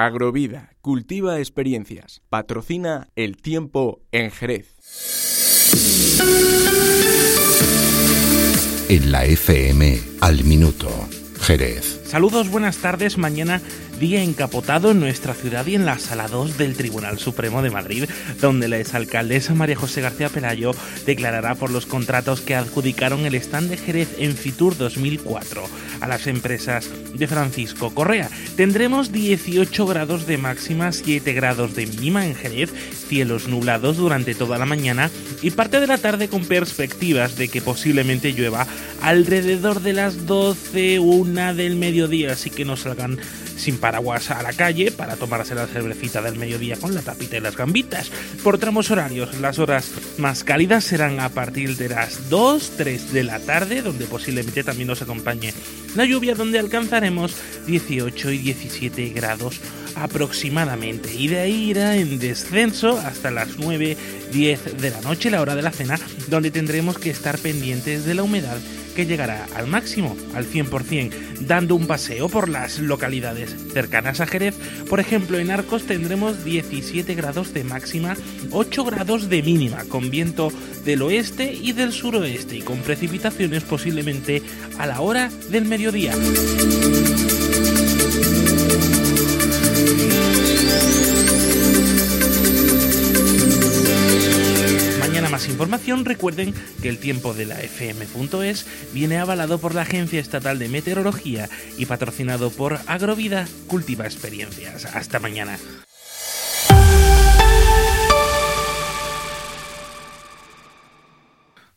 Agrovida, cultiva experiencias. Patrocina el tiempo en Jerez. En la FM, al minuto, Jerez. Saludos, buenas tardes. Mañana día encapotado en nuestra ciudad y en la Sala 2 del Tribunal Supremo de Madrid, donde la exalcaldesa María José García Pelayo declarará por los contratos que adjudicaron el stand de Jerez en Fitur 2004 a las empresas de Francisco Correa. Tendremos 18 grados de máxima, 7 grados de mínima en Jerez, cielos nublados durante toda la mañana y parte de la tarde con perspectivas de que posiblemente llueva alrededor de las 12, 1 del mediodía, así que no salgan sin paraguas a la calle para tomarse la cervecita del mediodía con la tapita y las gambitas. Por tramos horarios, las horas más cálidas serán a partir de las 2, 3 de la tarde, donde posiblemente también nos acompañe la lluvia, donde alcanzaremos 18 y 17 grados aproximadamente. Y de ahí irá en descenso hasta las 9, 10 de la noche, la hora de la cena, donde tendremos que estar pendientes de la humedad que llegará al máximo, al 100%, dando un paseo por las localidades cercanas a Jerez. Por ejemplo, en Arcos tendremos 17 grados de máxima, 8 grados de mínima, con viento del oeste y del suroeste y con precipitaciones posiblemente a la hora del mediodía. Más información, recuerden que el tiempo de la FM.es viene avalado por la Agencia Estatal de Meteorología y patrocinado por Agrovida Cultiva Experiencias. Hasta mañana.